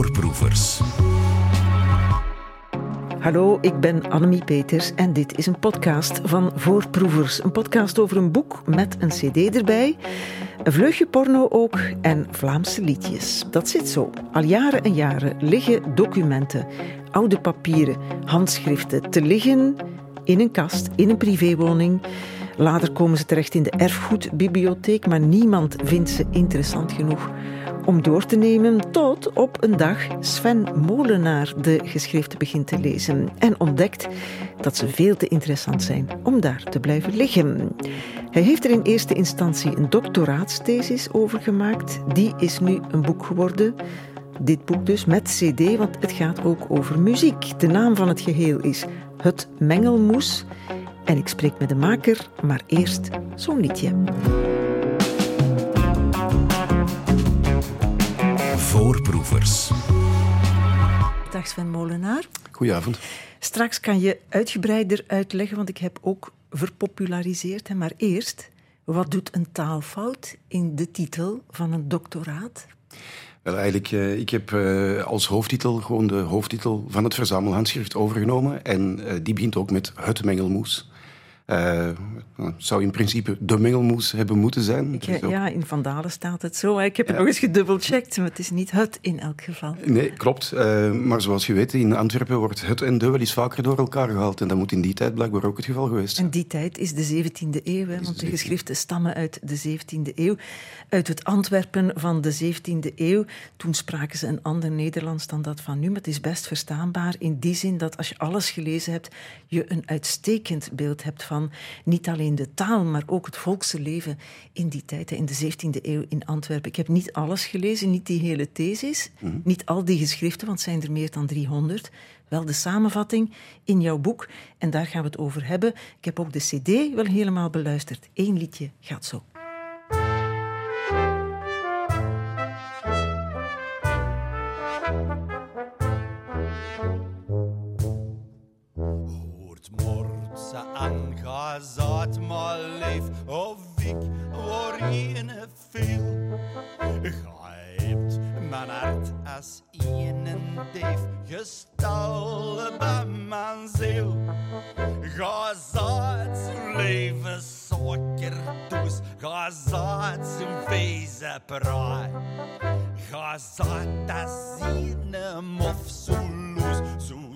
Voorproevers. Hallo, ik ben Annemie Peters en dit is een podcast van Voorproevers. Een podcast over een boek met een cd erbij, een vleugje porno ook en Vlaamse liedjes. Dat zit zo. Al jaren en jaren liggen documenten, oude papieren, handschriften te liggen in een kast, in een privéwoning. Later komen ze terecht in de erfgoedbibliotheek, maar niemand vindt ze interessant genoeg om door te nemen tot op een dag Sven Molenaar de geschriften begint te lezen en ontdekt dat ze veel te interessant zijn om daar te blijven liggen. Hij heeft er in eerste instantie een doctoraatsthesis over gemaakt. Die is nu een boek geworden. Dit boek dus met CD, want het gaat ook over muziek. De naam van het geheel is Het Mengelmoes. En ik spreek met de maker, maar eerst zo'n liedje. Voorproevers. Dag Sven Molenaar. Goedenavond. Straks kan je uitgebreider uitleggen, want ik heb ook verpopulariseerd. Hè. Maar eerst, wat doet een taalfout in de titel van een doctoraat? Wel, eigenlijk, uh, ik heb uh, als hoofdtitel gewoon de hoofdtitel van het verzamelhandschrift overgenomen. En uh, die begint ook met het mengelmoes. Uh, zou in principe de mengelmoes hebben moeten zijn. Ik, ja, in Vandalen staat het zo. Ik heb het ja. nog eens gedubbelcheckt, maar het is niet het in elk geval. Nee, klopt. Uh, maar zoals je weet, in Antwerpen wordt het en de wel eens vaker door elkaar gehaald. En dat moet in die tijd blijkbaar ook het geval geweest zijn. En die tijd is de 17e eeuw, hè, want de geschriften stammen uit de 17e eeuw. Uit het Antwerpen van de 17e eeuw. Toen spraken ze een ander Nederlands dan dat van nu, maar het is best verstaanbaar in die zin dat als je alles gelezen hebt, je een uitstekend beeld hebt van niet alleen de taal, maar ook het volkse leven in die tijd, in de 17e eeuw in Antwerpen. Ik heb niet alles gelezen, niet die hele thesis, mm -hmm. niet al die geschriften, want zijn er meer dan 300. Wel de samenvatting in jouw boek, en daar gaan we het over hebben. Ik heb ook de CD wel helemaal beluisterd. Eén liedje gaat zo. Zat maar leef of ik word in veel. Grijpt mijn hart als een deef gestallen bij mijn ziel. Ga zat leven sokker dus, ga zat zijn wezen praai. Ga zat als een mof zo loes, zo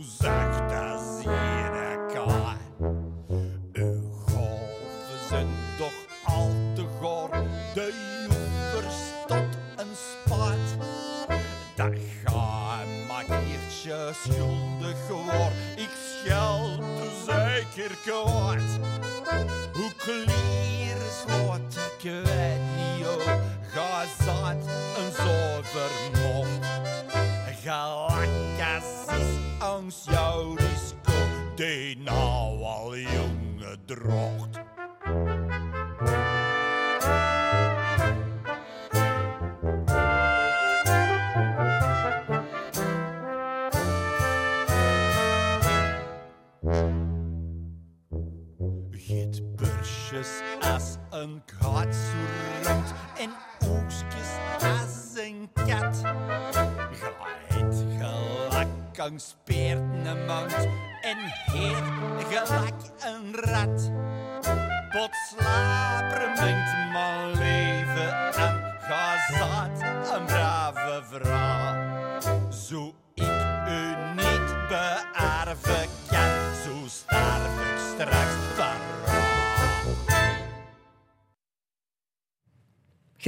Speak.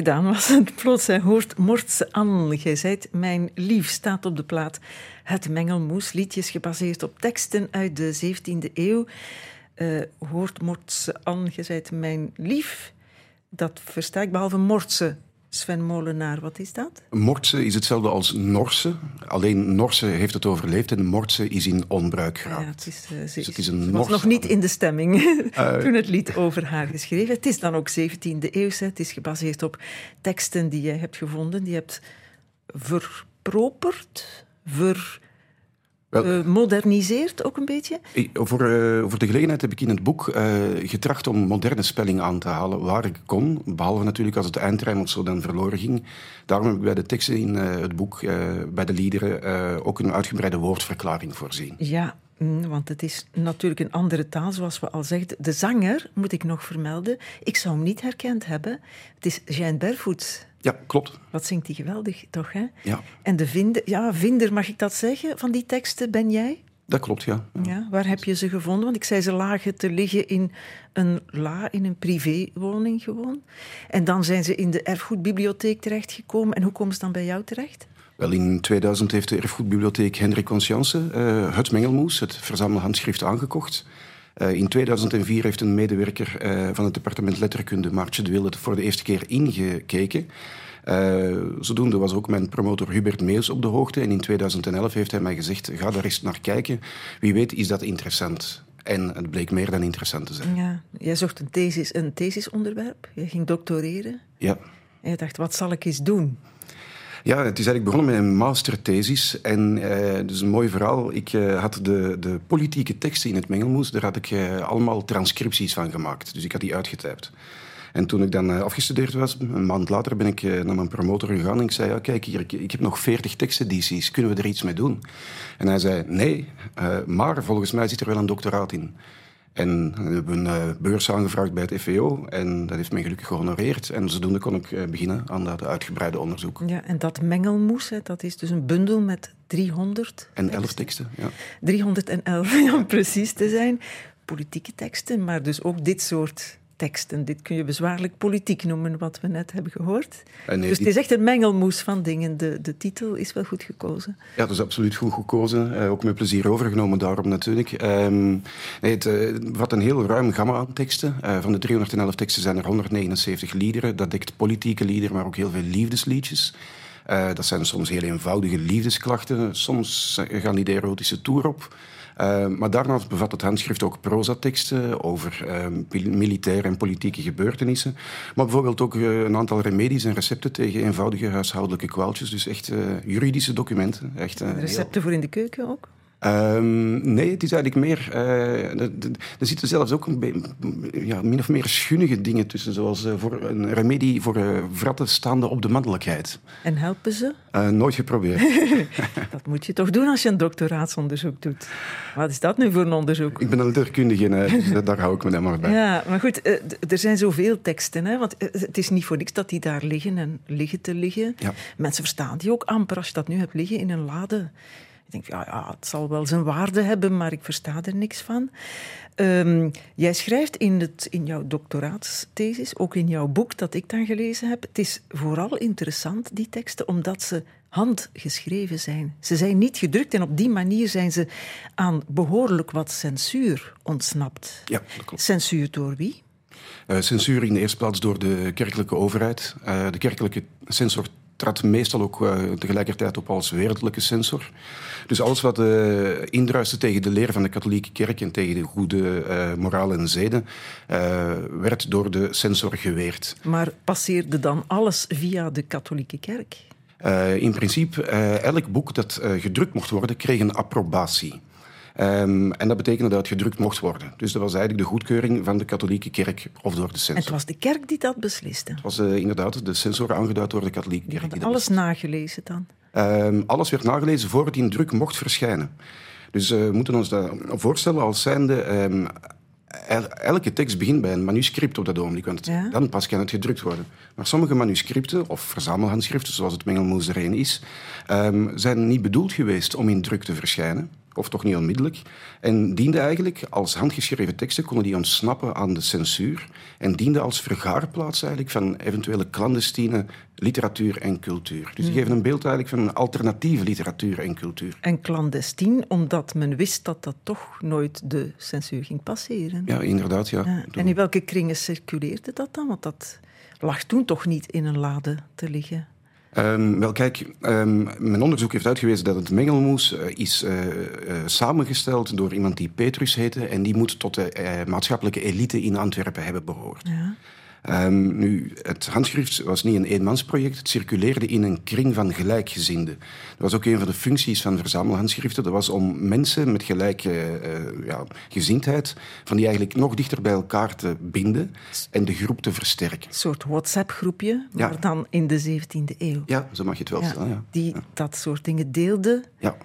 Gedaan was het plots. Hij hoort Mortse Anne. Gij zijt mijn lief, staat op de plaat. Het Mengelmoes, liedjes gebaseerd op teksten uit de 17e eeuw. Uh, hoort Mortse Anne, gij zijt mijn lief. Dat versta ik, behalve Mortse. Sven Molenaar, wat is dat? Mortse is hetzelfde als Norse. Alleen Norse heeft het overleefd en Mortse is in onbruik geraakt. Ja, het is, uh, ze, dus het is een ze was nog niet in de stemming uh, toen het lied over haar geschreven. Het is dan ook 17e eeuw. Het is gebaseerd op teksten die jij hebt gevonden. Die je hebt verproperd, ver... uh, moderniseert ook een beetje? Voor, uh, voor de gelegenheid heb ik in het boek uh, getracht om moderne spelling aan te halen waar ik kon. Behalve natuurlijk als het eindrijm of zo dan verloren ging. Daarom heb ik bij de teksten in het boek, bij de liederen, ook een uitgebreide woordverklaring voorzien. Ja, want het is natuurlijk een andere taal, zoals we al zeiden. De zanger, moet ik nog vermelden, ik zou hem niet herkend hebben. Het is Jean Bervoets. Ja, klopt. Wat zingt hij geweldig, toch? Hè? Ja. En de vinder, ja, vinder, mag ik dat zeggen, van die teksten ben jij? Dat klopt, ja. ja. Waar heb je ze gevonden? Want ik zei ze lagen te liggen in een la, in een privéwoning gewoon. En dan zijn ze in de erfgoedbibliotheek terechtgekomen. En hoe komen ze dan bij jou terecht? Wel, in 2000 heeft de erfgoedbibliotheek Hendrik Conscience uh, het Mengelmoes, het verzamelhandschrift, aangekocht. Uh, in 2004 heeft een medewerker uh, van het departement letterkunde, Maartje de Wilde, voor de eerste keer ingekeken. Uh, zodoende was ook mijn promotor Hubert Meels op de hoogte. En in 2011 heeft hij mij gezegd, ga daar eens naar kijken. Wie weet is dat interessant. En het bleek meer dan interessant te zijn. Ja, jij zocht een, thesis, een thesisonderwerp. Je ging doctoreren. Ja. En je dacht, wat zal ik eens doen? Ja, het is eigenlijk begonnen met een masterthesis. En uh, dus een mooi verhaal. Ik uh, had de, de politieke teksten in het mengelmoes. Daar had ik uh, allemaal transcripties van gemaakt. Dus ik had die uitgetypt. En toen ik dan afgestudeerd was, een maand later ben ik naar mijn promotor gegaan en ik zei, kijk hier, ik, ik heb nog 40 tekstedities, kunnen we er iets mee doen? En hij zei, nee, maar volgens mij zit er wel een doctoraat in. En we hebben een uh, beurs aangevraagd bij het FVO en dat heeft mij gelukkig gehonoreerd. En zodoende kon ik uh, beginnen aan dat uitgebreide onderzoek. Ja, en dat mengelmoes, hè, dat is dus een bundel met 300... En 11 teksten, ja. 311, ja, precies te zijn. Politieke teksten, maar dus ook dit soort teksten. Dit kun je bezwaarlijk politiek noemen, wat we net hebben gehoord. Nee, dus het is echt een mengelmoes van dingen. De, de titel is wel goed gekozen. Ja, dat is absoluut goed gekozen. Uh, ook met plezier overgenomen daarom natuurlijk. Um, nee, het uh, wat een heel ruim gamma aan teksten. Uh, van de 311 teksten zijn er 179 liederen. Dat dekt politieke liederen, maar ook heel veel liefdesliedjes. Dat zijn soms heel eenvoudige liefdesklachten. Soms gaan die de erotische toer op. Uh, maar daarnaast bevat het handschrift ook prozateksten over uh, militaire en politieke gebeurtenissen. Maar bijvoorbeeld ook uh, een aantal remedies en recepten tegen eenvoudige huishoudelijke kwaaltjes. Dus echt juridische documenten. Echt, recepten heel... voor in de keuken ook? Um, nee, het is eigenlijk meer. Uh, er zitten zelfs ook een ja, min of meer schunnige dingen tussen, zoals uh, voor een remedie voor uh, vratten staande op de mannelijkheid. En helpen ze? nooit geprobeerd. dat moet je toch doen als je een doctoraatsonderzoek doet. Wat is dat nu voor een onderzoek? Ik ben een letterkundige, dus daar hou ik me dan maar bij. Ja, maar goed, er zijn zoveel teksten. Hè, want het is niet voor niks dat die daar liggen en liggen te liggen. Ja. Mensen verstaan die ook amper als je dat nu hebt liggen in een lade. Ik denk, ja, ja, het zal wel zijn waarde hebben, maar ik versta er niks van. Um, jij schrijft in, het, in jouw doctoraatsthesis, ook in jouw boek dat ik dan gelezen heb, het is vooral interessant, die teksten, omdat ze handgeschreven zijn. Ze zijn niet gedrukt en op die manier zijn ze aan behoorlijk wat censuur ontsnapt. Ja, dat klopt. Censuur door wie? Uh, censuur in de eerste plaats door de kerkelijke overheid. Uh, de kerkelijke censor trad meestal ook uh, tegelijkertijd op als wereldlijke censor. Dus alles wat uh, indruiste tegen de leer van de katholieke kerk en tegen de goede uh, moraal en zeden, werd door de censor geweerd. Maar passeerde dan alles via de katholieke kerk? in principe, elk boek dat gedrukt mocht worden, kreeg een approbatie. Um, en dat betekende dat het gedrukt mocht worden. Dus dat was eigenlijk de goedkeuring van de katholieke kerk of door de censor. En het was de kerk die dat besliste? Het was uh, inderdaad de censor aangeduid door de katholieke kerk. Die, alles nagelezen dan? Um, alles werd nagelezen voor het in druk mocht verschijnen. Dus uh, we moeten ons dat voorstellen als zijnde... Um, elke tekst begint bij een manuscript op dat ogenblik, want ja. dan pas kan het gedrukt worden. Maar sommige manuscripten, of verzamelhandschriften, zoals het Mengelmoes er een is, um, zijn niet bedoeld geweest om in druk te verschijnen of toch niet onmiddellijk. En diende eigenlijk als handgeschreven teksten, konden die ontsnappen aan de censuur. En diende als vergaarplaats eigenlijk van eventuele clandestine literatuur en cultuur. Dus die hmm. geven een beeld eigenlijk van een alternatieve literatuur en cultuur. En clandestien, omdat men wist dat dat toch nooit de censuur ging passeren. Ja, inderdaad, ja. ja. En in welke kringen circuleerde dat dan? Want dat lag toen toch niet in een lade te liggen? Um, wel, kijk, um, mijn onderzoek heeft uitgewezen dat het mengelmoes uh, is uh, uh, samengesteld door iemand die Petrus heette en die moet tot de maatschappelijke elite in Antwerpen hebben behoord. Ja. Ehm, nu, het handschrift was niet een eenmansproject. Het circuleerde in een kring van gelijkgezinden. Dat was ook een van de functies van verzamelhandschriften. Dat was om mensen met gelijke uh, ja, gezindheid... van die eigenlijk nog dichter bij elkaar te binden en de groep te versterken. Een soort WhatsApp-groepje, maar ja. dan in de 17e eeuw. Ja, zo mag je het wel Ja, stellen. Ja. Die dat soort dingen deelde Ja.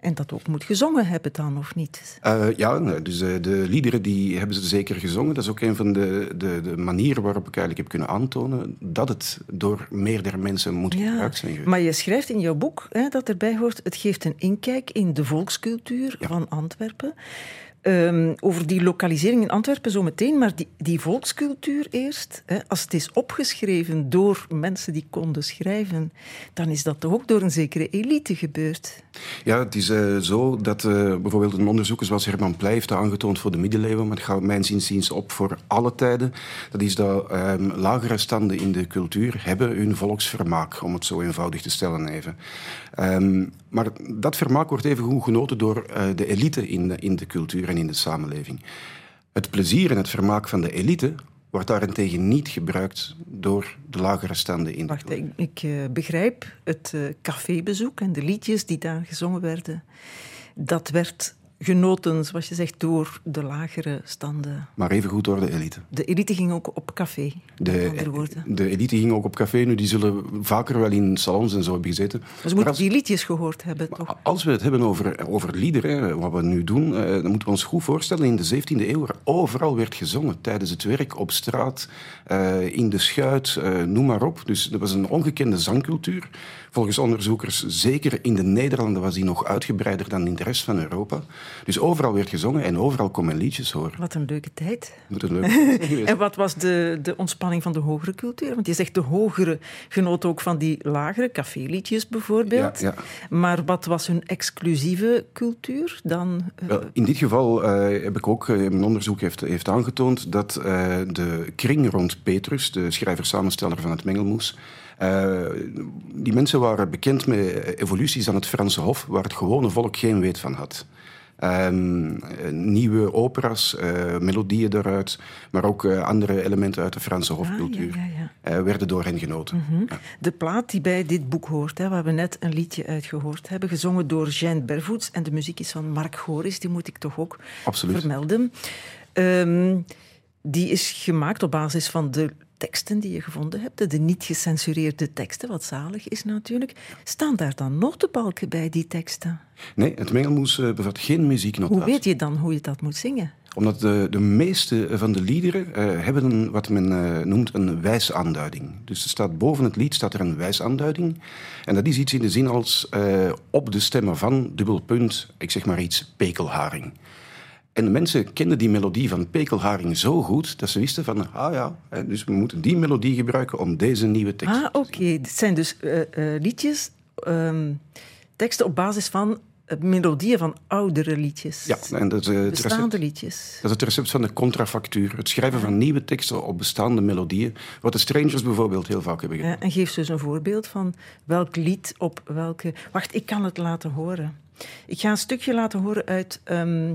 En dat ook moet gezongen hebben dan, of niet? Eh, ja, dus eh, de liederen die hebben ze zeker gezongen. Dat is ook een van de, de, de manieren waarop ik eigenlijk heb kunnen aantonen dat het door meerdere mensen moet gebruikt zijn geweest. Maar je schrijft in jouw boek hè, dat erbij hoort... het geeft een inkijk in de volkscultuur van Antwerpen. Ehm, over die lokalisering in Antwerpen zo meteen, maar die, die volkscultuur eerst. Hè, als het is opgeschreven door mensen die konden schrijven, dan is dat toch ook door een zekere elite gebeurd. Ja, het is eh, zo dat eh, bijvoorbeeld een onderzoeker zoals Herman Pleij heeft aangetoond voor de middeleeuwen, maar het gaat mijn zinziens op voor alle tijden. Dat is dat ehm, lagere standen in de cultuur hebben hun volksvermaak, om het zo eenvoudig te stellen even. Ehm, maar dat vermaak wordt even goed genoten door eh, de elite in de, in de cultuur en in de samenleving. Het plezier en het vermaak van de elite wordt daarentegen niet gebruikt door de lagere standen in de Wacht, ik, ik eh, begrijp het eh, cafébezoek en de liedjes die daar gezongen werden. Dat werd genoten, zoals je zegt, door de lagere standen. Maar even goed door de elite. De elite ging ook op café, De, andere woorden. de elite ging ook op café. Nu, die zullen vaker wel in salons en zo hebben gezeten. Maar ze moeten als- die liedjes gehoord hebben, toch? Als we het hebben over, over liederen, wat we nu doen, eh, dan moeten we ons goed voorstellen in de 17e eeuw er overal werd gezongen tijdens het werk, op straat, eh, in de schuit, eh, noem maar op. Dus dat was een ongekende zangcultuur. Volgens onderzoekers, zeker in de Nederlanden, was die nog uitgebreider dan in de rest van Europa. Dus overal werd gezongen en overal kon men liedjes horen. Wat een leuke tijd. En wat was de, de ontspanning van de hogere cultuur? Want je zegt de hogere genoot ook van die lagere caféliedjes bijvoorbeeld. Ja, Maar wat was hun exclusieve cultuur dan? eh, in dit geval eh, heb ik ook, eh, mijn onderzoek heeft, heeft aangetoond dat de kring rond Petrus, de schrijver-samensteller van het Mengelmoes, die mensen waren bekend met evoluties aan het Franse Hof, waar het gewone volk geen weet van had. Ehm, eh, nieuwe opera's, eh, melodieën eruit, maar ook eh, andere elementen uit de Franse hofcultuur Ah, ja, ja, eh, werden door hen genoten. Ja. De plaat die bij dit boek hoort, hè, waar we net een liedje uit gehoord hebben, gezongen door Jeanne Bervoets en de muziek is van Mark Goris, die moet ik toch ook Absoluut. vermelden. Ehm, die is gemaakt op basis van de teksten die je gevonden hebt, de niet gecensureerde teksten, wat zalig is natuurlijk. Staan daar dan notenbalken bij, die teksten? Nee, het Mengelmoes eh, bevat geen muzieknotatie. Hoe weet je dan hoe je dat moet zingen? Omdat de, de meeste van de liederen eh, hebben een, wat men eh, noemt een wijsaanduiding. Dus er staat boven het lied staat er een wijsaanduiding. En dat is iets in de zin als eh, op de stemmen van, dubbel punt, ik zeg maar iets, pekelharing. En de mensen kenden die melodie van pekelharing zo goed dat ze wisten van, ah ja, dus we moeten die melodie gebruiken om deze nieuwe tekst Ah, oké. Dit zijn dus eh, eh, liedjes, ehm, teksten op basis van eh, melodieën van oudere liedjes. Ja, en dat Bestaande recept, liedjes. dat is het recept van de contrafactuur. Het schrijven van nieuwe teksten op bestaande melodieën. Wat de Strangers bijvoorbeeld heel vaak hebben gedaan. Ja, en geef dus een voorbeeld van welk lied op welke... Wacht, ik kan het laten horen. Ik ga een stukje laten horen uit... ehm,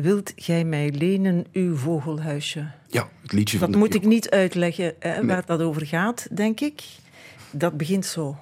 Wilt gij mij lenen uw vogelhuisje? Ja, het liedje van Dat moet ik niet uitleggen hè, waar dat over gaat, denk ik. Dat begint zo.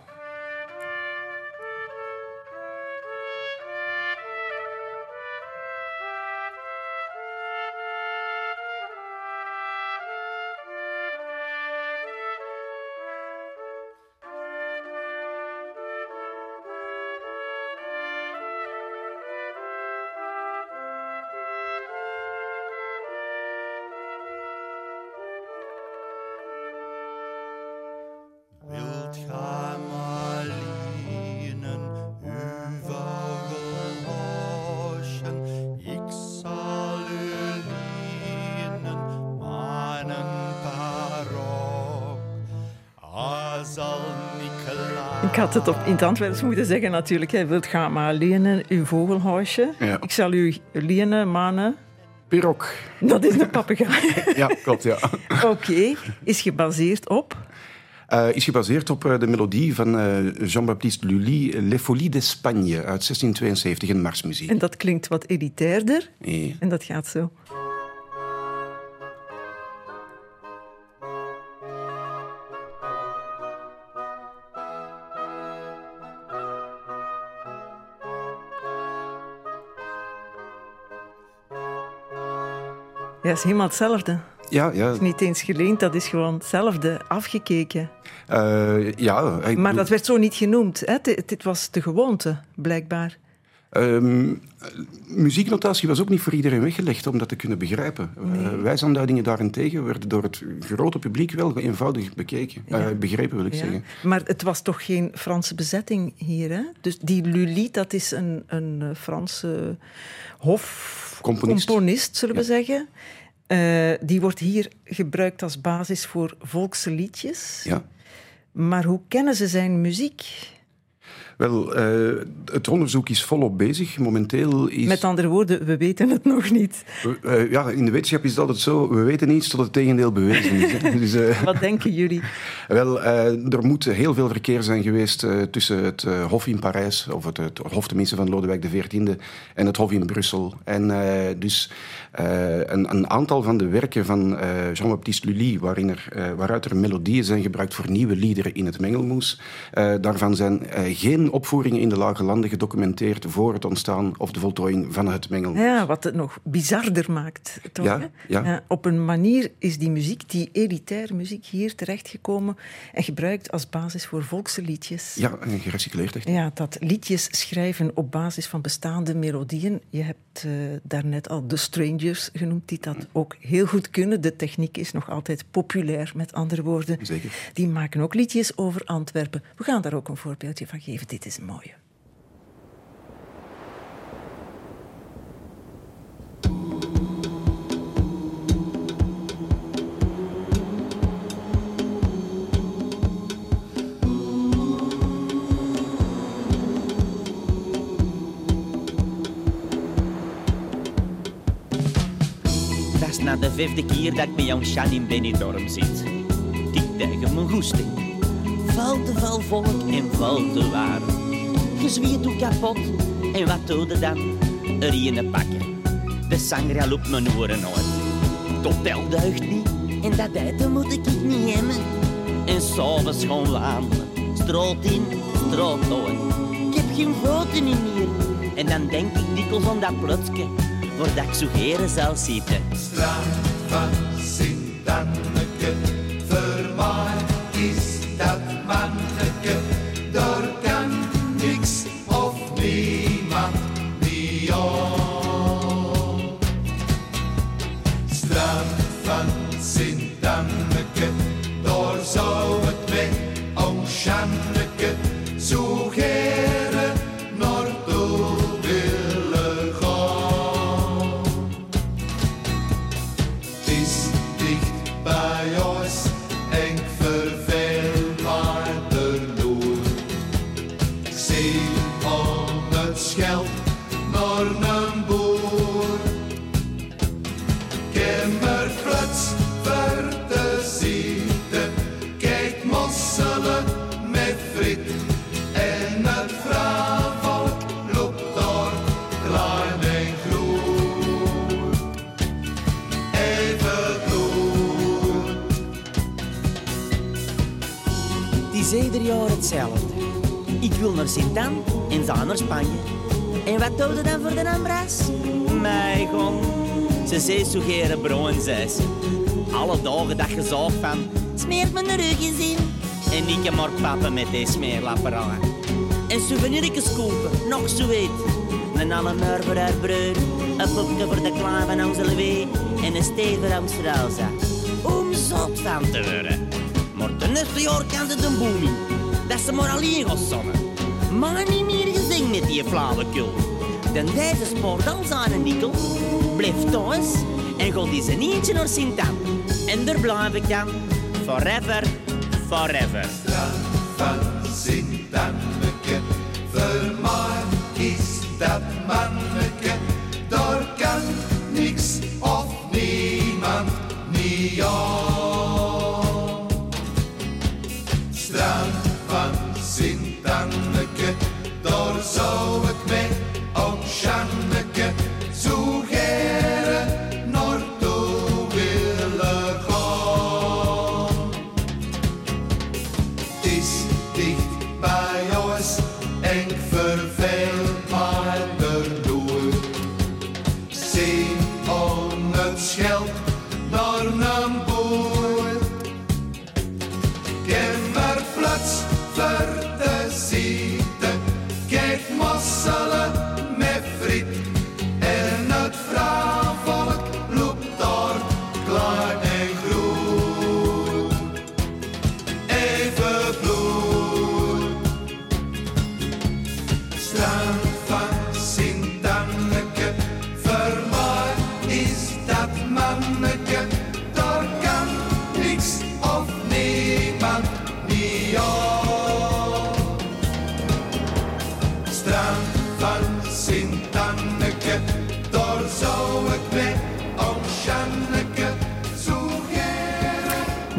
Had het op, in het Antwerps moeten zeggen natuurlijk. Hè. Wilt ga maar lenen uw vogelhuisje. Ja. Ik zal u lenen, mannen. Pirok. Dat is een papegaai. Ja, klopt, ja. Oké, is gebaseerd op... Eh, is gebaseerd op eh, de melodie van eh, Jean-Baptiste Lully, Les Folies d'Espagne uit 1672, een marsmuziek. En dat klinkt wat elitairder. En dat gaat zo. Ja, het is helemaal hetzelfde. Ja, ja. Het is niet eens geleend, dat is gewoon hetzelfde, afgekeken. Eh, ja ik- Maar dat werd zo niet genoemd. Hè? Dit dit was de gewoonte, blijkbaar. Ehm, muzieknotatie was ook niet voor iedereen weggelegd om dat te kunnen begrijpen. Eh, wijsaanduidingen daarentegen werden door het grote publiek wel eenvoudig bekeken. Eh, begrepen wil ik Ja. zeggen. Maar het was toch geen Franse bezetting hier, hè? Dus die Lully, dat is een, een Franse Componist. hofcomponist, zullen we zeggen. Eh, die wordt hier gebruikt als basis voor volkse liedjes. Ja. Maar hoe kennen ze zijn muziek? Wel, eh, het onderzoek is volop bezig. Momenteel is... Met andere woorden, we weten het nog niet. Eh, ja, in de wetenschap is het altijd zo, we weten niets tot het tegendeel bewezen is. dus, eh, Wat denken jullie? Wel, er moet heel veel verkeer zijn geweest tussen het Hof in Parijs, of het, het Hof tenminste van Lodewijk XIV, en het Hof in Brussel. En dus een, een aantal van de werken van Jean-Baptiste Lully, waarin er, waaruit er melodieën zijn gebruikt voor nieuwe liederen in het mengelmoes, daarvan zijn eh, opvoeringen in de Lage Landen gedocumenteerd voor het ontstaan of de voltooiing van het mengelmoes. Ja, wat het nog bizarder maakt. Toch, Ja, hè? ja. op een manier is die muziek, die elitaire muziek, hier terechtgekomen en gebruikt als basis voor volkse liedjes. Ja, en gerecycleerd echt. Ja, dat liedjes schrijven op basis van bestaande melodieën. Je hebt eh, daarnet al The Strangers genoemd, die dat ook heel goed kunnen. De techniek is nog altijd populair, met andere woorden. Zeker. Die maken ook liedjes over Antwerpen. We gaan daar ook een voorbeeldje van geven. Dit is een mooie. Dat is na de vijfde keer dat ik met jouw Sjan in Benidorm zit. Tik tegen mijn goesting. Valt te veel volk en valt te waar. Je zwiert hoe kapot. En wat doe je dan? Een pakken. De sangria loopt mijn oren uit. Het hotel deugt niet. En dat eten moet ik niet hebben. En s'avonds gewoon wandelen. Stroot in, stroot uit. Ik heb geen fouten in hier. En dan denk ik dikwijls om dat plotske. Waar ik zo heren zal zitten. Strand van Sint-Anneke, vermaard is Sint-Anne en zij naar Spanje. En wat je dan voor de Ambras? Mij gewoon. Ze zei zo gere broen, zei ze. Alle dagen dat je zag van... Smeert me de rug eens in. En ik heb maar papa met die smeerlapper aan. En souvenirjes kopen, nog zo weet. Een allemeur voor haar broer. Een poepje voor de klaar van onze Louis. En een steen voor. Om zot van te worden. Maar ten eerste jaar kan ze de booming. Dat ze maar alleen gaan zonnen. Maar niet meer gezien met die flauwekul. Dan deze sport al zijn nikkel. Blijf thuis en gaat die zijn eentje naar Sint-Anne. En daar blijf ik dan. Forever, forever. Strand van Sint-Anneke,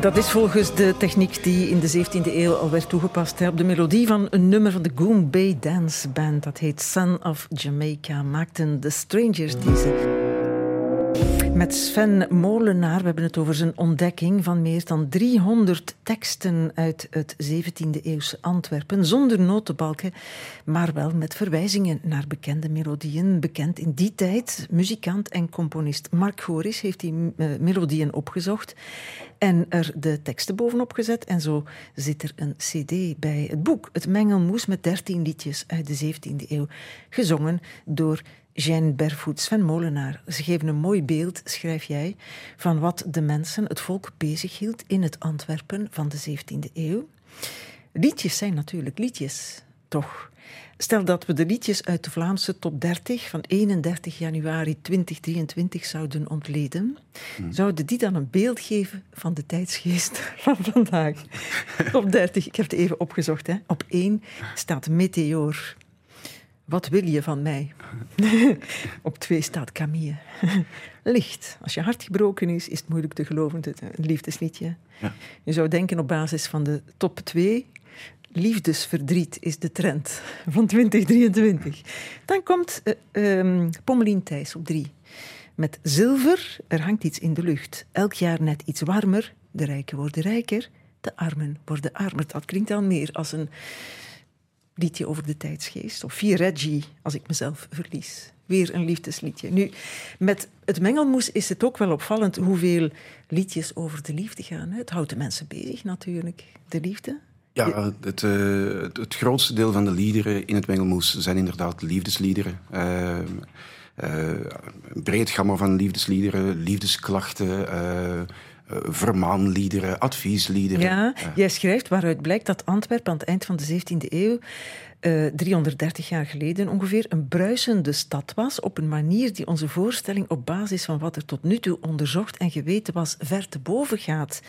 Dat is volgens de techniek die in de 17e eeuw al werd toegepast hè, op de melodie van een nummer van de Goon Bay Dance Band. Dat heet Son of Jamaica. Maakten de Strangers deze. Met Sven Molenaar, we hebben het over zijn ontdekking van meer dan 300 teksten uit het 17e eeuwse Antwerpen, zonder notenbalken, maar wel met verwijzingen naar bekende melodieën. Bekend in die tijd, muzikant en componist Mark Goris heeft die eh, melodieën opgezocht en er de teksten bovenop gezet. En zo zit er een cd bij het boek. Het Mengelmoes met 13 liedjes uit de 17e eeuw, gezongen door Jeanne Bervoet, Sven Molenaar. Ze geven een mooi beeld, schrijf jij, van wat de mensen, het volk, bezighield in het Antwerpen van de 17e eeuw. Liedjes zijn natuurlijk liedjes, toch? Stel dat we de liedjes uit de Vlaamse top 30 van 31 januari 2023 zouden ontleden, zouden die dan een beeld geven van de tijdsgeest van vandaag? Top 30, ik heb het even opgezocht. Hè. Op 1 staat Meteor. Wat wil je van mij? Op twee staat Camille. Licht. Als je hart gebroken is, is het moeilijk te geloven. Het een liefdesliedje. Ja. Je zou denken op basis van de top 2. Liefdesverdriet is de trend van 2023. Dan komt uh, um, Pommelien Thijs op 3. Met zilver, er hangt iets in de lucht. Elk jaar net iets warmer. De rijken worden rijker, de armen worden armer. Dat klinkt al meer als een liedje over de tijdsgeest. Of Vier Reggie, als ik mezelf verlies. Weer een liefdesliedje. Nu, met het mengelmoes is het ook wel opvallend hoeveel liedjes over de liefde gaan. Het houdt de mensen bezig natuurlijk, de liefde. Ja, het, uh, het, grootste deel van de liederen in het mengelmoes zijn inderdaad liefdesliederen. Uh, uh, een breed gamma van liefdesliederen, liefdesklachten vermaanliederen, adviesliederen. Ja, jij schrijft waaruit blijkt dat Antwerpen aan het eind van de 17e eeuw, uh, 330 jaar geleden ongeveer, een bruisende stad was op een manier die onze voorstelling op basis van wat er tot nu toe onderzocht en geweten was ver te boven gaat.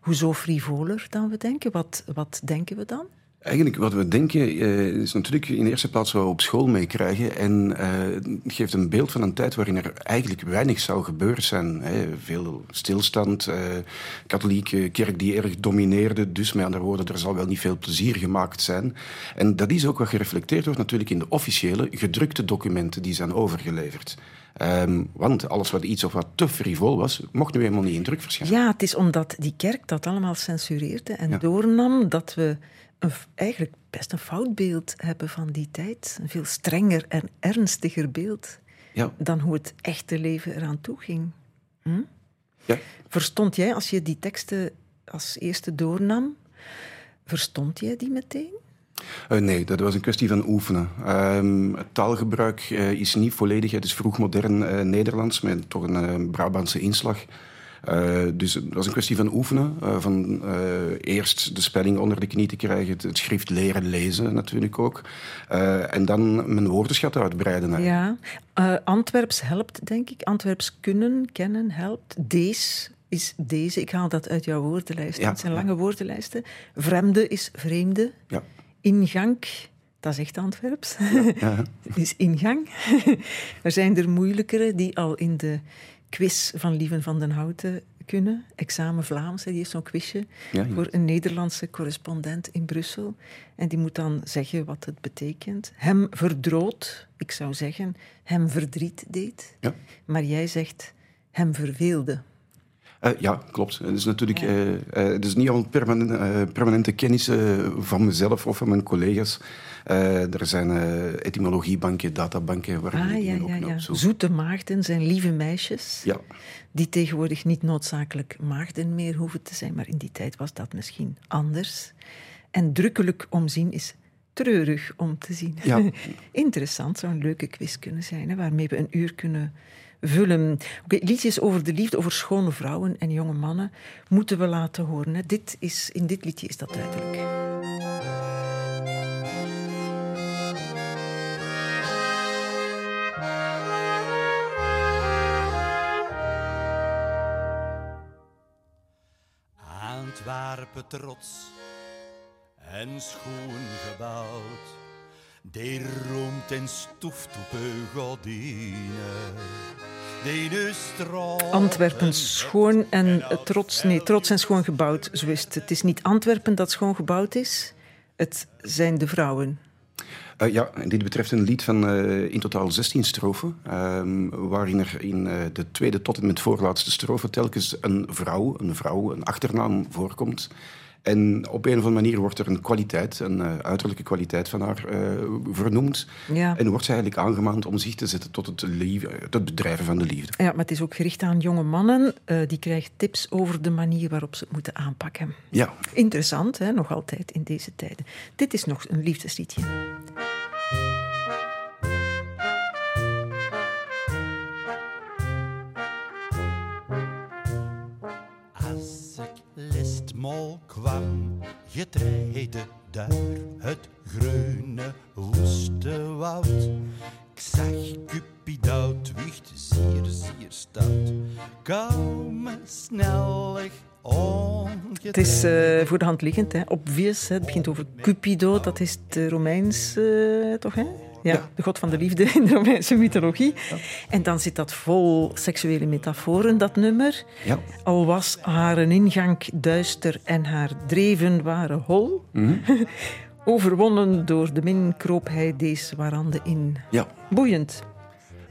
Hoezo frivoler dan we denken? Wat, wat denken we dan? Eigenlijk wat we denken uh, is natuurlijk in de eerste plaats wat we op school meekrijgen. En uh, geeft een beeld van een tijd waarin er eigenlijk weinig zou gebeurd zijn. Hè. Veel stilstand, uh, katholieke kerk die erg domineerde. Dus met andere woorden, er zal wel niet veel plezier gemaakt zijn. En dat is ook wat gereflecteerd wordt natuurlijk in de officiële gedrukte documenten die zijn overgeleverd. Um, want alles wat iets of wat te frivol was, mocht nu helemaal niet in druk verschijnen. Ja, het is omdat die kerk dat allemaal censureerde en ja. doornam dat we een, eigenlijk best een fout beeld hebben van die tijd. Een veel strenger en ernstiger beeld ja. dan hoe het echte leven eraan toe ging. Hm? Ja. Verstond jij, als je die teksten als eerste doornam, verstond jij die meteen? Uh, nee, dat was een kwestie van oefenen. Um, het taalgebruik uh, is niet volledig, het is vroeg modern uh, Nederlands, met toch een Brabantse inslag. Uh, dus het was een kwestie van oefenen. Uh, van uh, eerst de spelling onder de knie te krijgen, het, het schrift leren lezen natuurlijk ook. en dan mijn woordenschat uitbreiden. Ja, Antwerps helpt, denk ik. Antwerps kunnen, kennen helpt. Dees is deze. Ik haal dat uit jouw woordenlijst. Ja, het zijn ja. lange woordenlijsten. Vreemde is vreemde. Ja. Ingang, dat is echt Antwerps. Ja. is ingang. er zijn er moeilijkere die al in de quiz van Lieven van den Houten kunnen. Examen Vlaams, die heeft zo'n quizje Ja, ja. voor een Nederlandse correspondent in Brussel. En die moet dan zeggen wat het betekent. Hem verdroot, ik zou zeggen, hem verdriet deed. Ja. Maar jij zegt hem verveelde. Uh, ja, klopt. Het is natuurlijk uh, uh, het is niet al permanent, permanente kennis van mezelf of van mijn collega's. er zijn etymologiebanken, databanken waar Ah, ik ja, ook ja. Zoete maagden zijn lieve meisjes. Ja. Die tegenwoordig niet noodzakelijk maagden meer hoeven te zijn. Maar in die tijd was dat misschien anders. En drukkelijk omzien is treurig om te zien. Ja. Interessant, zou een leuke quiz kunnen zijn. Hè, waarmee we een uur kunnen vullen. Liedjes over de liefde, over schone vrouwen en jonge mannen moeten we laten horen. Dit is, in dit liedje is dat duidelijk. Antwerpen trots en schoon gebouwd. Die roemt en stoeft op een Antwerpen schoon en trots, nee, trots en schoon gebouwd, zo is het. Het is niet Antwerpen dat schoon gebouwd is, het zijn de vrouwen. Eh, ja, en dit betreft een lied van eh, in totaal 16 strofen, ehm, waarin er in eh, de tweede tot en met voorlaatste strofe telkens een vrouw, een vrouw, een achternaam voorkomt. En op een of andere manier wordt er een kwaliteit, een uh, uiterlijke kwaliteit van haar uh, vernoemd. Ja. En wordt ze eigenlijk aangemaand om zich te zetten tot het, liefde, het bedrijven van de liefde. Ja, maar het is ook gericht aan jonge mannen. Uh, die krijgen tips over de manier waarop ze het moeten aanpakken. Ja. Interessant, hè? nog altijd in deze tijden. Dit is nog een liefdesliedje. Mol kwam getreden daar het groene woeste woud. Ik zag Cupido wicht zeer, zeer stout. Kom snellig. Het is uh, voor de hand liggend, hè. obvious. Hè. Het begint over Cupido, dat is het Romeins, uh, toch? Hè? Ja, de god van de liefde in de Romeinse mythologie. En dan zit dat vol seksuele metaforen, dat nummer. Ja. Al was haar ingang duister en haar dreven waren hol. Mm -hmm. Overwonnen door de min kroop hij deze warande in. Ja. Boeiend.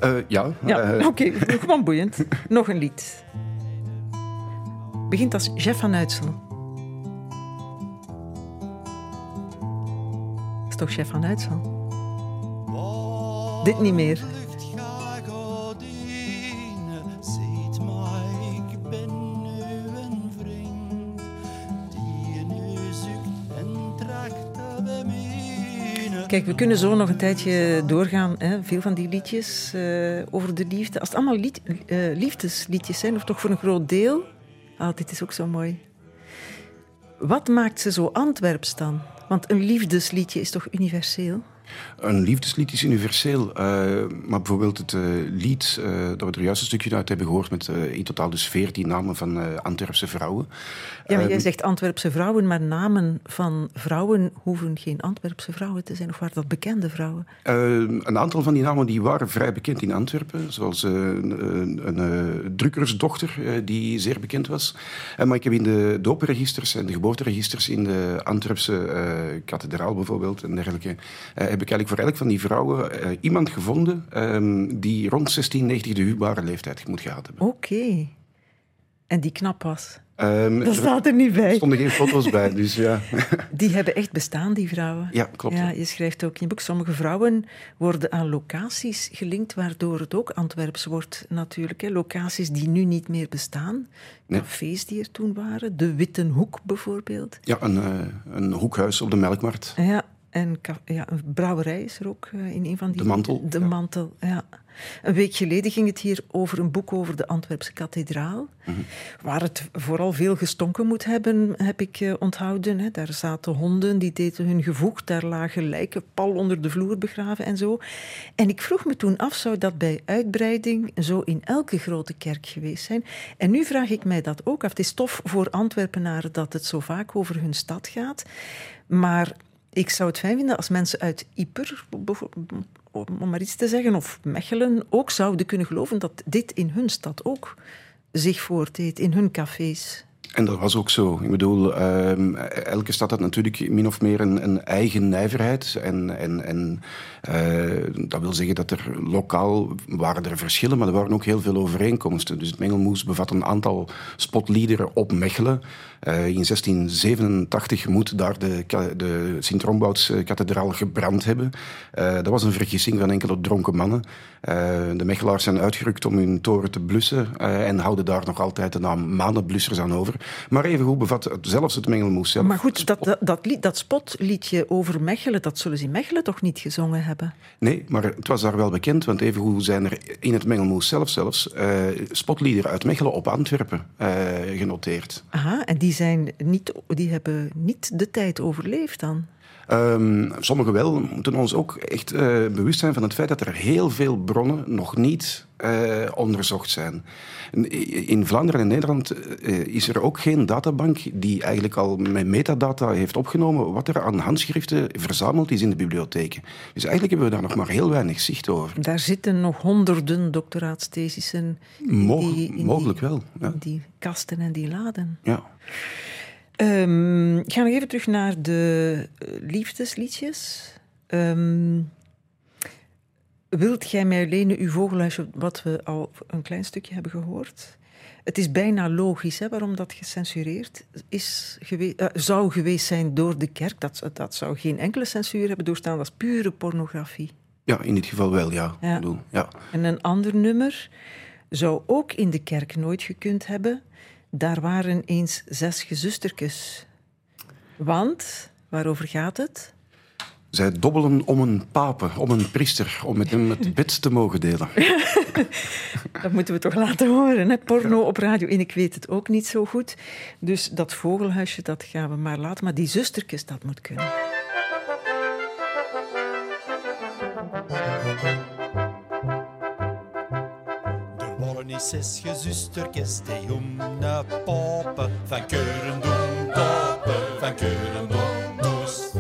Uh, ja. ja Oké, okay. gewoon boeiend. Nog een lied. Begint als Jeff van Uitsel. Dat is toch Chef van Uitsel? Dit niet meer. Kijk, we kunnen zo nog een tijdje doorgaan. Hè? Veel van die liedjes uh, over de liefde. Als het allemaal uh, liefdesliedjes zijn, of toch voor een groot deel. Ah, dit is ook zo mooi. Wat maakt ze zo Antwerps dan? Want een liefdesliedje is toch universeel? Een liefdeslied is universeel, uh, maar bijvoorbeeld het uh, lied uh, dat we er juist een stukje uit hebben gehoord met in totaal dus veertien namen van Antwerpse vrouwen. Ja, maar jij zegt Antwerpse vrouwen, maar namen van vrouwen hoeven geen Antwerpse vrouwen te zijn, of waren dat bekende vrouwen? een aantal van die namen die waren vrij bekend in Antwerpen, zoals een, een, een drukkersdochter die zeer bekend was. maar ik heb in de doopregisters en de geboorteregisters in de Antwerpse kathedraal bijvoorbeeld en dergelijke heb ik eigenlijk voor elk van die vrouwen uh, iemand gevonden um, die rond 1690 de huwbare leeftijd moet gehad hebben. Oké. Okay. En die knap was? Um, dat staat er niet bij. Er stonden geen foto's bij, dus ja. Die hebben echt bestaan, die vrouwen. Ja, klopt. Ja, je schrijft ook in je boek, sommige vrouwen worden aan locaties gelinkt, waardoor het ook Antwerps wordt natuurlijk. Hè. Locaties die nu niet meer bestaan. Cafés die er toen waren. De Witte Hoek bijvoorbeeld. Ja, een, uh, een hoekhuis op de Melkmarkt. Ja, en ja, een brouwerij is er ook in een van die... De Mantel. De Mantel, ja. Een week geleden ging het hier over een boek over de Antwerpse kathedraal. Mm -hmm. Waar het vooral veel gestonken moet hebben, heb ik uh, onthouden. Hè. Daar zaten honden, die deden hun gevoegd. Daar lagen lijken pal onder de vloer begraven en zo. En ik vroeg me toen af, zou dat bij uitbreiding zo in elke grote kerk geweest zijn? En nu vraag ik mij dat ook af. Het is tof voor Antwerpenaren dat het zo vaak over hun stad gaat. Maar ik zou het fijn vinden als mensen uit Yper, om maar iets te zeggen, of Mechelen, ook zouden kunnen geloven dat dit in hun stad ook zich voordeed, in hun cafés. En dat was ook zo. Ik bedoel, um, elke stad had natuurlijk min of meer een, een eigen nijverheid. En, en, en uh, dat wil zeggen dat er lokaal waren er verschillen, maar er waren ook heel veel overeenkomsten. Dus het Mengelmoes bevat een aantal spotliederen op Mechelen. Uh, in 1687 moet daar de, de Sint-Rombouts-kathedraal gebrand hebben. Uh, dat was een vergissing van enkele dronken mannen. de Mechelaars zijn uitgerukt om hun toren te blussen en houden daar nog altijd de naam Manenblussers aan over. Maar evengoed bevat het, zelfs het mengelmoes zelf. Maar goed, dat, dat, dat, lied, dat spotliedje over Mechelen, dat zullen ze in Mechelen toch niet gezongen hebben? Nee, maar het was daar wel bekend, want evengoed zijn er in het mengelmoes zelf zelfs spotliederen uit Mechelen op Antwerpen genoteerd. Aha, en die, zijn niet, die hebben niet de tijd overleefd dan? Um, sommigen wel. We moeten ons ook echt uh, bewust zijn van het feit dat er heel veel bronnen nog niet uh, onderzocht zijn. In Vlaanderen en Nederland uh, is er ook geen databank die eigenlijk al met metadata heeft opgenomen wat er aan handschriften verzameld is in de bibliotheken. Dus eigenlijk hebben we daar nog maar heel weinig zicht over. Daar zitten nog honderden doctoraatsthesissen Mo die, in Mogelijk die, wel. Ja. die kasten en die laden. Ja. Um, ik ga nog even terug naar de liefdesliedjes. Um, wilt jij mij lenen uw vogelhuisje, wat we al een klein stukje hebben gehoord? Het is bijna logisch hè, waarom dat gecensureerd is gewe uh, zou geweest zijn door de kerk. Dat, dat zou geen enkele censuur hebben doorstaan. Dat is pure pornografie. Ja, in dit geval wel, ja. ja. Bedoel, ja. En een ander nummer zou ook in de kerk nooit gekund hebben. Daar waren eens zes gezustertjes. Want, waarover gaat het? Zij dobbelen om een pape, om een priester, om met hem het bed te mogen delen. dat moeten we toch laten horen, hè? Porno op radio. En ik weet het ook niet zo goed. Dus dat vogelhuisje, dat gaan we maar laten. Maar die zustertjes, dat moet kunnen. Die om de poppen van keuren doen doppen, van keuren doen doos.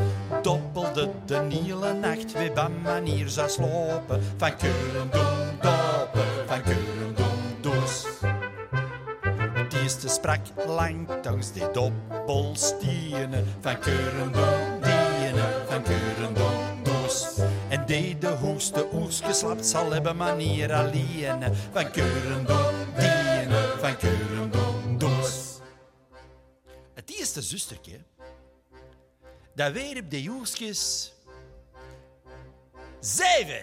Doppelde de hele nacht weer bij manier zou slopen, van keuren doen doppen, van keuren doen doos. Die eerste sprak lang langs die doppelstienen, van keuren doen dienen, van keuren die de hoogste oers geslapt zal hebben manier alleen van keuren dienen, van keuren doos. Het eerste zustertje, dat weer op de joerskes zeven.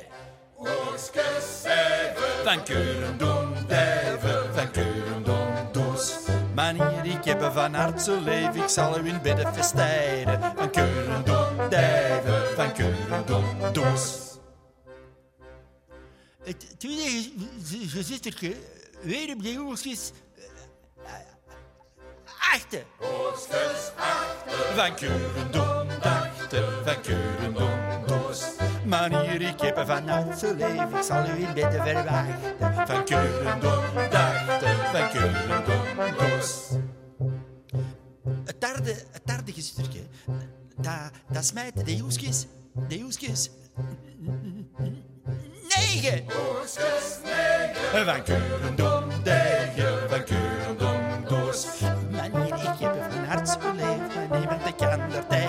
Oerskes zeven. Van keuren doen dijven, van keuren doen doos. Manier, ik heb van hart zo leven, ik zal u in bedden festijden. Van keuren doen dijven, van keuren doen doos. Het tweede gezittertje, weer op de jongens, achten. Oosters achten. Van keuren doen dachten, van keuren doen doos. Manier, ik heb er vanuit zo leven, ik zal u in bedden verwachten. Van keuren doen dachten, van keuren doen doos. Het derde, het derde gezittertje, dat, dat smijt de joeskes, de joeskes negen. Oesters negen. Van keuren dom degen, van keuren dom doos. Manier, ik heb van hart zo leef, maar niemand kan er tegen.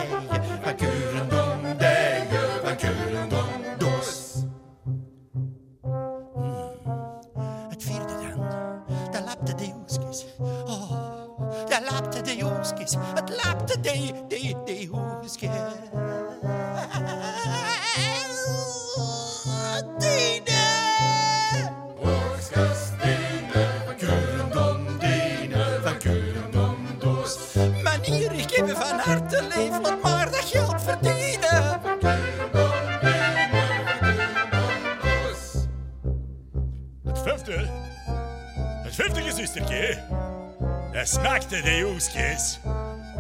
Smaakte de joeskes.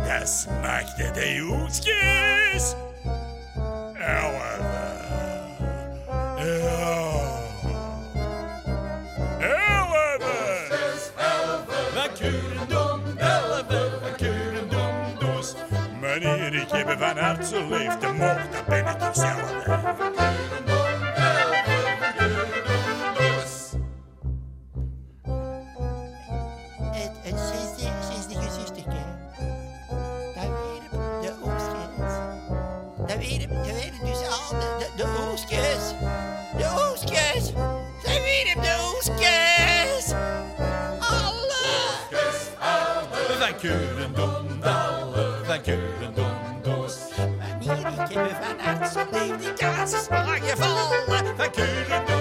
Dat smaakte de joeskes. Elf. Wanneer ik heb van hart zo leef, de mocht, Van keuren dom, alle. Van keuren ik van hart zo leef die kaarsen slagen vallen. Van keuren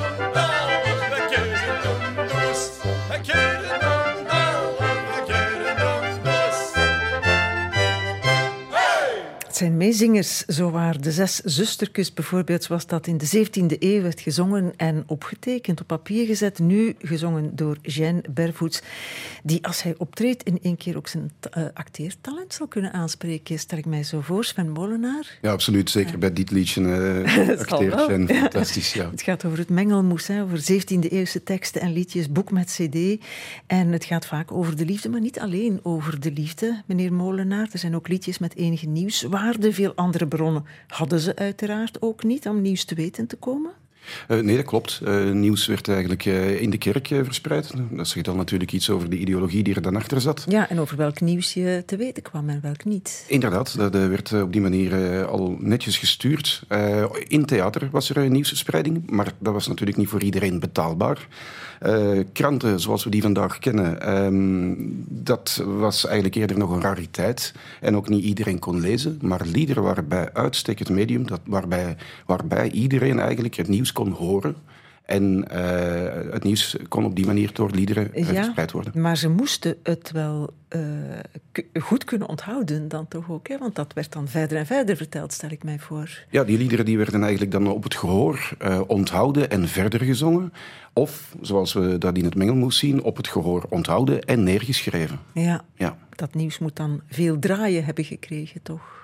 meezingers, zo waar de zes zustertjes bijvoorbeeld, zoals dat in de 17e eeuw werd gezongen en opgetekend, op papier gezet, nu gezongen door Jeanne Bervoets, die als hij optreedt in één keer ook zijn uh, acteertalent zal kunnen aanspreken, stel ik mij zo voor. Sven Molenaar. Ja, absoluut. Zeker bij dit liedje uh, acteert Jeanne fantastisch. Ja. Het gaat over het mengelmoes, hè, over 17e eeuwse teksten en liedjes, boek met cd. En het gaat vaak over de liefde, maar niet alleen over de liefde, meneer Molenaar. Er zijn ook liedjes met enige nieuwswaarde. Veel andere bronnen hadden ze uiteraard ook niet om nieuws te weten te komen. Uh, nee, dat klopt. Uh, nieuws werd eigenlijk uh, in de kerk verspreid. Dat zegt dan natuurlijk iets over de ideologie die er dan achter zat. Ja, en over welk nieuws je te weten kwam en welk niet. Inderdaad, dat werd op die manier al netjes gestuurd. in theater was er nieuwsverspreiding, maar dat was natuurlijk niet voor iedereen betaalbaar. Kranten zoals we die vandaag kennen, um, dat was eigenlijk eerder nog een rariteit. En ook niet iedereen kon lezen. Maar liederen waren bij medium dat, waarbij, waarbij iedereen eigenlijk het nieuws kon horen. En uh, het nieuws kon op die manier door liederen ja, verspreid worden. Maar ze moesten het wel uh, goed kunnen onthouden dan toch ook. Hè? Want dat werd dan verder en verder verteld, stel ik mij voor. Ja, die liederen die werden eigenlijk dan op het gehoor onthouden en verder gezongen. Of, zoals we dat in het mengelmoes zien, op het gehoor onthouden en neergeschreven. Ja, ja. dat nieuws moet dan veel draaien hebben gekregen, toch?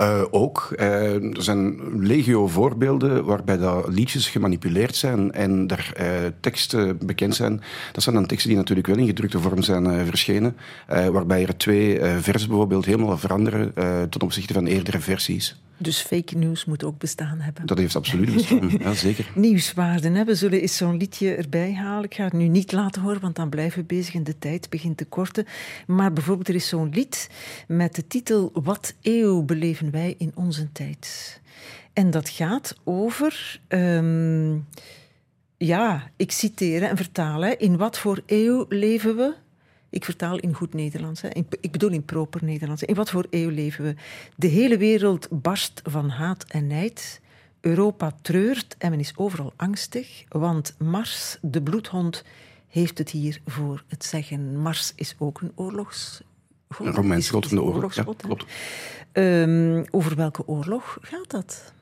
Uh, ook. Uh, er zijn legio voorbeelden waarbij dat liedjes gemanipuleerd zijn en daar uh, teksten bekend zijn. Dat zijn dan teksten die natuurlijk wel in gedrukte vorm zijn verschenen. waarbij er twee versen bijvoorbeeld helemaal veranderen ten opzichte van eerdere versies. Dus fake news moet ook bestaan hebben. Dat heeft absoluut bestaan, ja, zeker. Nieuwswaarden, hè? we zullen eens zo'n liedje erbij halen. Ik ga het nu niet laten horen, want dan blijven we bezig en de tijd begint te korten. Maar bijvoorbeeld, er is zo'n lied met de titel Wat eeuw beleven wij in onze tijd? En dat gaat over... Um, ja, ik citeer en vertaal. Hè. In wat voor eeuw leven we? Ik vertaal in goed Nederlands. Hè. Ik bedoel in proper Nederlands. In wat voor eeuw leven we? De hele wereld barst van haat en nijd. Europa treurt en men is overal angstig, want Mars, de bloedhond, heeft het hier voor het zeggen. Mars is ook een oorlogs... Een Romeins god van de oorlog, ja, klopt. Um, over welke oorlog gaat dat?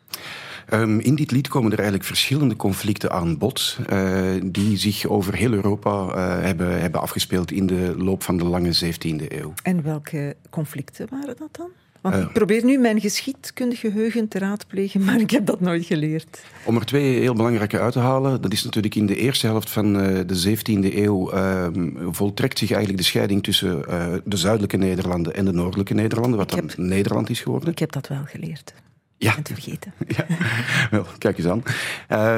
Um, in dit lied komen er eigenlijk verschillende conflicten aan bod, uh, die zich over heel Europa uh, hebben, hebben afgespeeld in de loop van de lange 17e eeuw. En welke conflicten waren dat dan? Want uh, ik probeer nu mijn geschiedkundig geheugen te raadplegen, maar ik heb dat nooit geleerd. Om er twee heel belangrijke uit te halen. Dat is natuurlijk in de eerste helft van de 17e eeuw ehm, voltrekt zich eigenlijk de scheiding tussen de zuidelijke Nederlanden en de noordelijke Nederlanden, wat dan Nederland is geworden. Ik heb dat wel geleerd. Ja. te vergeten. Ja, wel, kijk eens aan.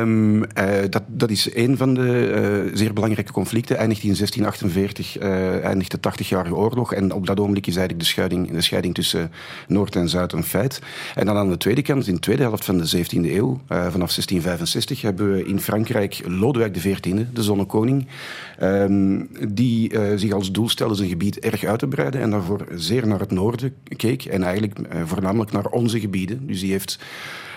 Um, uh, dat, dat is een van de uh, zeer belangrijke conflicten. Eindigt in 1648, uh, eindigt de 80-jarige oorlog. En op dat ogenblik is eigenlijk de scheiding, de scheiding tussen Noord en Zuid een feit. En dan aan de tweede kant, in de tweede helft van de 17e eeuw, vanaf 1665, hebben we in Frankrijk Lodewijk XIV, de zonnekoning, um, die zich als doel stelde zijn gebied erg uit te breiden en daarvoor zeer naar het noorden keek. En eigenlijk voornamelijk naar onze gebieden. Dus die heeft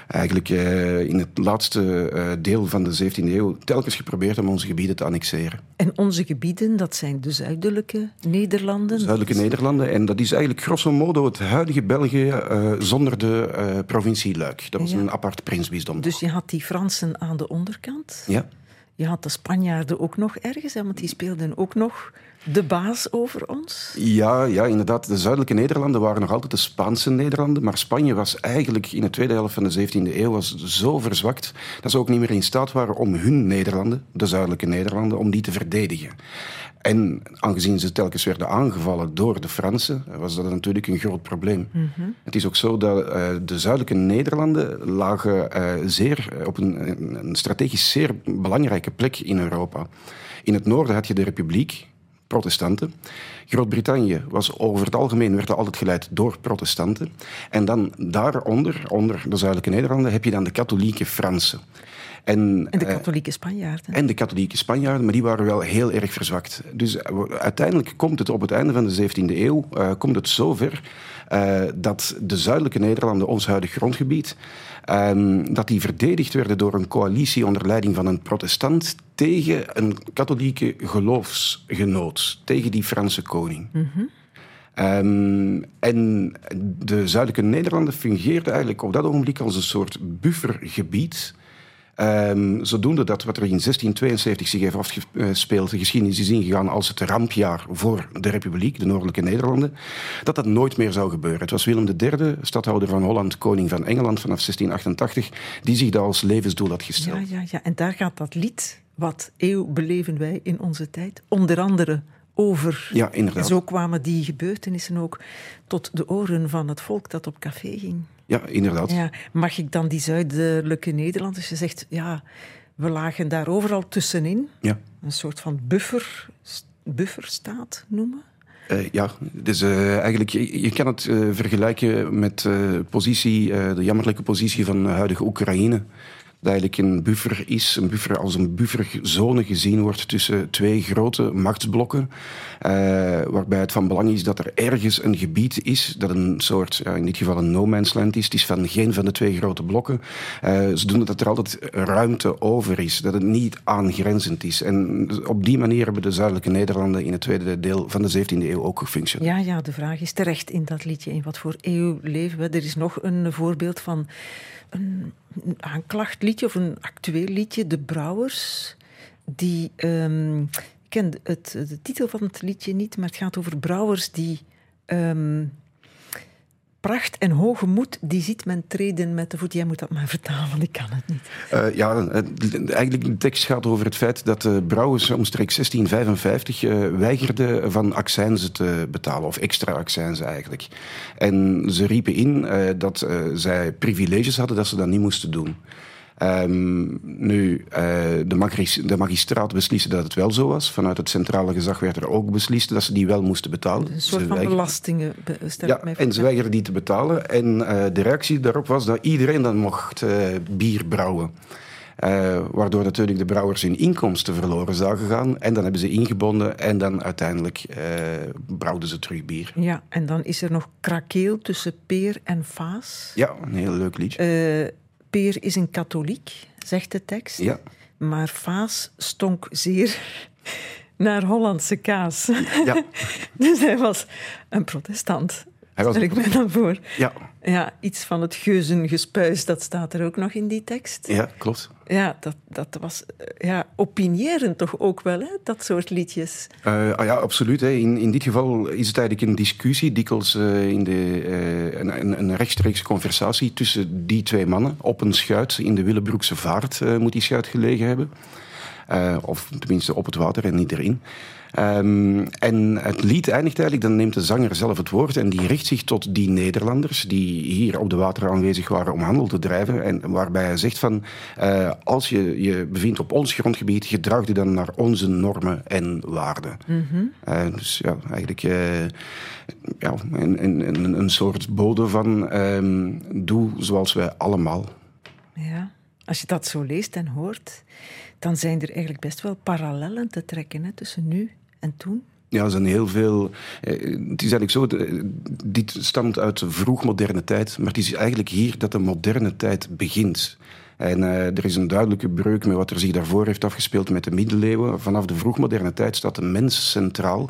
eigenlijk uh, in het laatste uh, deel van de 17e eeuw telkens geprobeerd om onze gebieden te annexeren. En onze gebieden, dat zijn de zuidelijke Nederlanden? Zuidelijke Nederlanden. En dat is eigenlijk grosso modo het huidige België uh, zonder de provincie Luik. Dat was ja. een apart prinsbisdom. Dus je had die Fransen aan de onderkant? Ja. Je had de Spanjaarden ook nog ergens, hè, want die speelden ook nog de baas over ons? Ja, ja, inderdaad. De zuidelijke Nederlanden waren nog altijd de Spaanse Nederlanden. Maar Spanje was eigenlijk in de tweede helft van de 17e eeuw was zo verzwakt dat ze ook niet meer in staat waren om hun Nederlanden, de zuidelijke Nederlanden, om die te verdedigen. En aangezien ze telkens werden aangevallen door de Fransen, was dat natuurlijk een groot probleem. Mm -hmm. Het is ook zo dat uh, de zuidelijke Nederlanden lagen uh, zeer, op een, een strategisch zeer belangrijke plek in Europa. In het noorden had je de Republiek, protestanten. Groot-Brittannië was over het algemeen werd altijd geleid door protestanten. En dan daaronder, onder de zuidelijke Nederlanden, heb je dan de katholieke Fransen. En, en, de katholieke Spanjaarden. En de katholieke Spanjaarden, maar die waren wel heel erg verzwakt. Dus uiteindelijk komt het op het einde van de 17e eeuw uh, komt het zover dat de zuidelijke Nederlanden, ons huidig grondgebied, um, dat die verdedigd werden door een coalitie onder leiding van een protestant tegen een katholieke geloofsgenoot, tegen die Franse koning. Ehm, en de zuidelijke Nederlanden fungeerden eigenlijk op dat ogenblik als een soort buffergebied. Um, zodoende dat wat er in 1672 zich heeft afgespeeld, de geschiedenis is ingegaan als het rampjaar voor de Republiek, de Noordelijke Nederlanden, dat dat nooit meer zou gebeuren. Het was Willem III, stadhouder van Holland, koning van Engeland vanaf 1688, die zich dat als levensdoel had gesteld. Ja, ja, ja. en daar gaat dat lied, wat eeuw beleven wij in onze tijd, onder andere over. Ja, inderdaad. Zo kwamen die gebeurtenissen ook tot de oren van het volk dat op café ging. Ja, inderdaad. Ja, mag ik dan die zuidelijke Nederlanders, je zegt, ja, we lagen daar overal tussenin. Ja. Een soort van buffer, bufferstaat noemen? Uh, ja, dus uh, eigenlijk, je, je, kan het uh, vergelijken met positie, de jammerlijke positie van huidige Oekraïne dat eigenlijk een buffer is, een buffer als een bufferzone gezien wordt tussen twee grote machtsblokken, uh, waarbij het van belang is dat er ergens een gebied is dat een soort, ja, in dit geval een no man's land is. Het is van geen van de twee grote blokken. Uh, zodoende dat er altijd ruimte over is, dat het niet aangrenzend is. En op die manier hebben de zuidelijke Nederlanden in het tweede deel van de 17e eeuw ook gefunctioneerd. Ja, ja, de vraag is terecht in dat liedje, in wat voor eeuw leven we? Er is nog een voorbeeld van een aanklachtliedje of een actueel liedje, De Brouwers. Die, um, ik ken het, de titel van het liedje niet, maar het gaat over brouwers die um, pracht en hoge moed, die ziet men treden met de voet. Jij moet dat maar vertalen, want ik kan het niet. Uh, ja, eigenlijk de tekst gaat over het feit dat de brouwers omstreeks 1655 uh, weigerden van accijnzen te betalen, of extra accijnzen eigenlijk. En ze riepen in dat zij privileges hadden dat ze dat niet moesten doen. Um, nu, uh, de, magis de, magistraat besliste dat het wel zo was. Vanuit het centrale gezag werd er ook beslist dat ze die wel moesten betalen. Een soort van belastingen, ja, mij En ze weigerden die te betalen. En uh, de reactie daarop was dat iedereen dan mocht uh, bier brouwen. waardoor natuurlijk de brouwers hun inkomsten verloren zouden gaan. En dan hebben ze ingebonden en dan uiteindelijk brouwden ze terug bier. Ja, en dan is er nog krakeel tussen peer en vaas. Ja, een heel leuk liedje. Peer is een katholiek, zegt de tekst. Ja. Maar Vaas stonk zeer naar Hollandse kaas. Ja. dus hij was een protestant. Hij was Stel ik mij dan voor. Ja. Ja, iets van het geuzengespuis, dat staat er ook nog in die tekst. Ja, klopt. Ja, dat, dat was ja, opinierend toch ook wel, hè, dat soort liedjes. Uh, ah ja, absoluut. Hè. In, in dit geval is het eigenlijk een discussie, dikwijls uh, in de, uh, een, een rechtstreekse conversatie tussen die twee mannen op een schuit in de Willebroekse Vaart moet die schuit gelegen hebben. of tenminste op het water en niet erin. Um, en het lied eindigt eigenlijk, dan neemt de zanger zelf het woord en die richt zich tot die Nederlanders die hier op de water aanwezig waren om handel te drijven. En waarbij hij zegt van, uh, als je je bevindt op ons grondgebied, gedraag je dan naar onze normen en waarden. Mm -hmm. uh, dus ja, eigenlijk uh, ja, een, een, een soort bode van, um, doe zoals wij allemaal. Ja, als je dat zo leest en hoort, dan zijn er eigenlijk best wel parallellen te trekken hè, tussen nu en toen? Ja, er zijn heel veel. Het is eigenlijk zo, dit stamt uit de vroegmoderne tijd, maar het is eigenlijk hier dat de moderne tijd begint. En uh, er is een duidelijke breuk met wat er zich daarvoor heeft afgespeeld met de middeleeuwen. Vanaf de vroegmoderne tijd staat de mens centraal.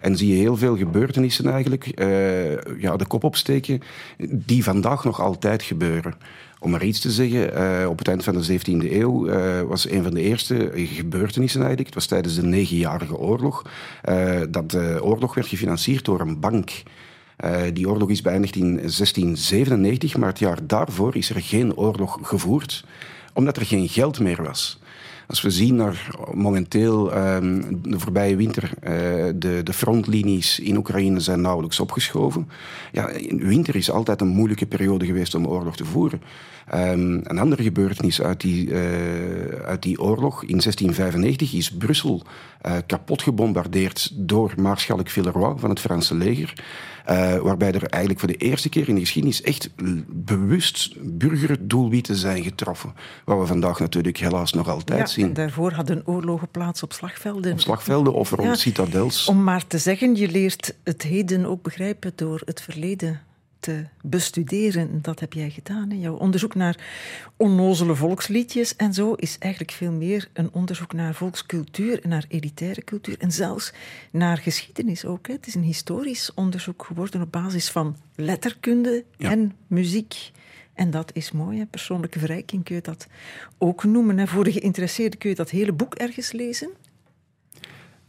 En zie je heel veel gebeurtenissen eigenlijk uh, ja, de kop opsteken die vandaag nog altijd gebeuren. Om maar iets te zeggen, uh, op het eind van de 17e eeuw uh, was een van de eerste gebeurtenissen eigenlijk. Het was tijdens de negenjarige oorlog. Uh, dat de oorlog werd gefinancierd door een bank. die oorlog is beëindigd in 1697, maar het jaar daarvoor is er geen oorlog gevoerd, omdat er geen geld meer was. Als we zien naar momenteel um, de voorbije winter, uh, de, de frontlinies in Oekraïne zijn nauwelijks opgeschoven. Ja, winter is altijd een moeilijke periode geweest om oorlog te voeren. Um, een andere gebeurtenis uit die, uh, uit die oorlog in 1695 is Brussel uh, kapot gebombardeerd door Maarschalk Villeroy van het Franse leger. Uh, waarbij er eigenlijk voor de eerste keer in de geschiedenis echt bewust burgerdoelwitten zijn getroffen. Wat we vandaag natuurlijk helaas nog altijd ja, zien. En daarvoor hadden oorlogen plaats op slagvelden. Op slagvelden of rond Ja. citadels. Om maar te zeggen, je leert het heden ook begrijpen door het verleden te bestuderen. Dat heb jij gedaan. Hè? Jouw onderzoek naar onnozele volksliedjes en zo is eigenlijk veel meer een onderzoek naar volkscultuur en naar elitaire cultuur en zelfs naar geschiedenis ook. Hè? Het is een historisch onderzoek geworden op basis van letterkunde en muziek. En dat is mooi, hè? persoonlijke verrijking kun je dat ook noemen. Hè? Voor de geïnteresseerden kun je dat hele boek ergens lezen.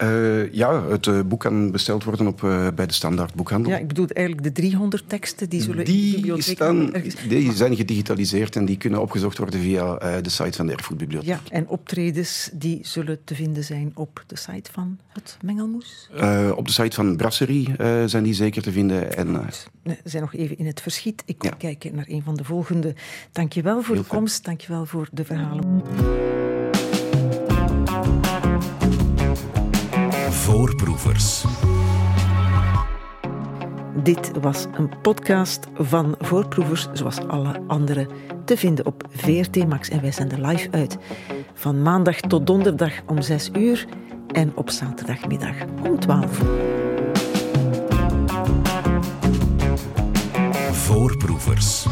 Uh, ja, het uh, boek kan besteld worden op, uh, bij de standaard boekhandel. Ja, ik bedoel eigenlijk de 300 teksten die zullen die in de bibliotheek staan. Die zijn gedigitaliseerd en die kunnen opgezocht worden via de site van de Erfgoedbibliotheek. Ja, en optredens die zullen te vinden zijn op de site van het Mengelmoes? op de site van Brasserie zijn die zeker te vinden. En, We zijn nog even in het verschiet. Ik kom ja. kijken naar een van de volgende. Dankjewel voor Heel de komst, dankjewel voor de verhalen. Voorproevers. Dit was een podcast van Voorproevers, zoals alle andere, te vinden op VRT Max. En wij zenden live uit van maandag tot donderdag om 6 uur en op zaterdagmiddag om 12 Voorproevers.